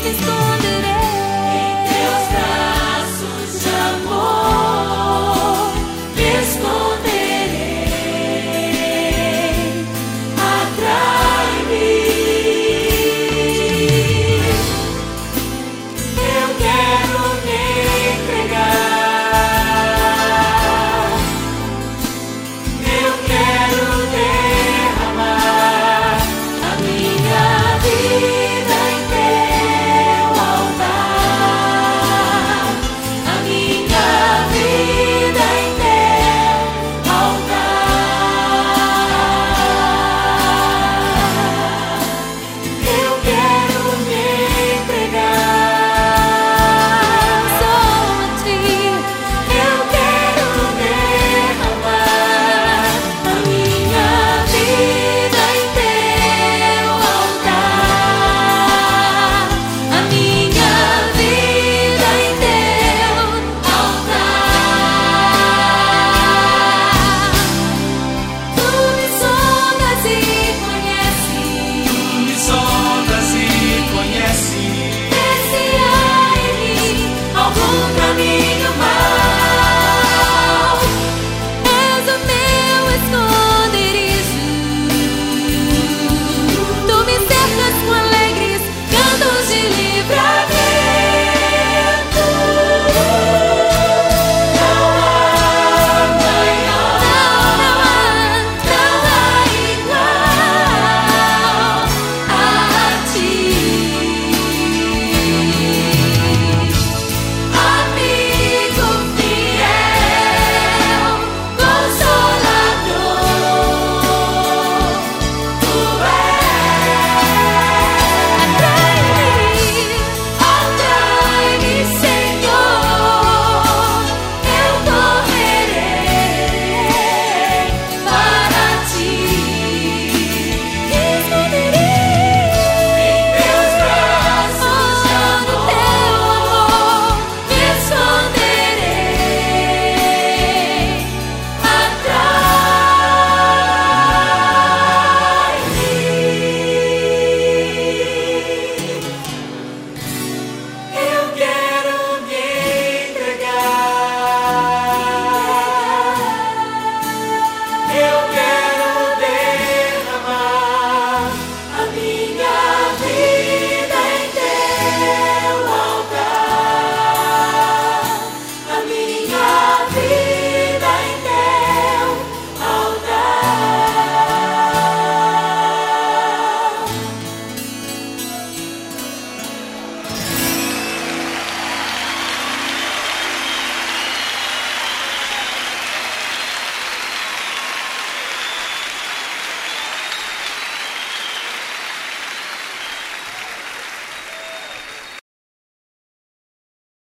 Francisco.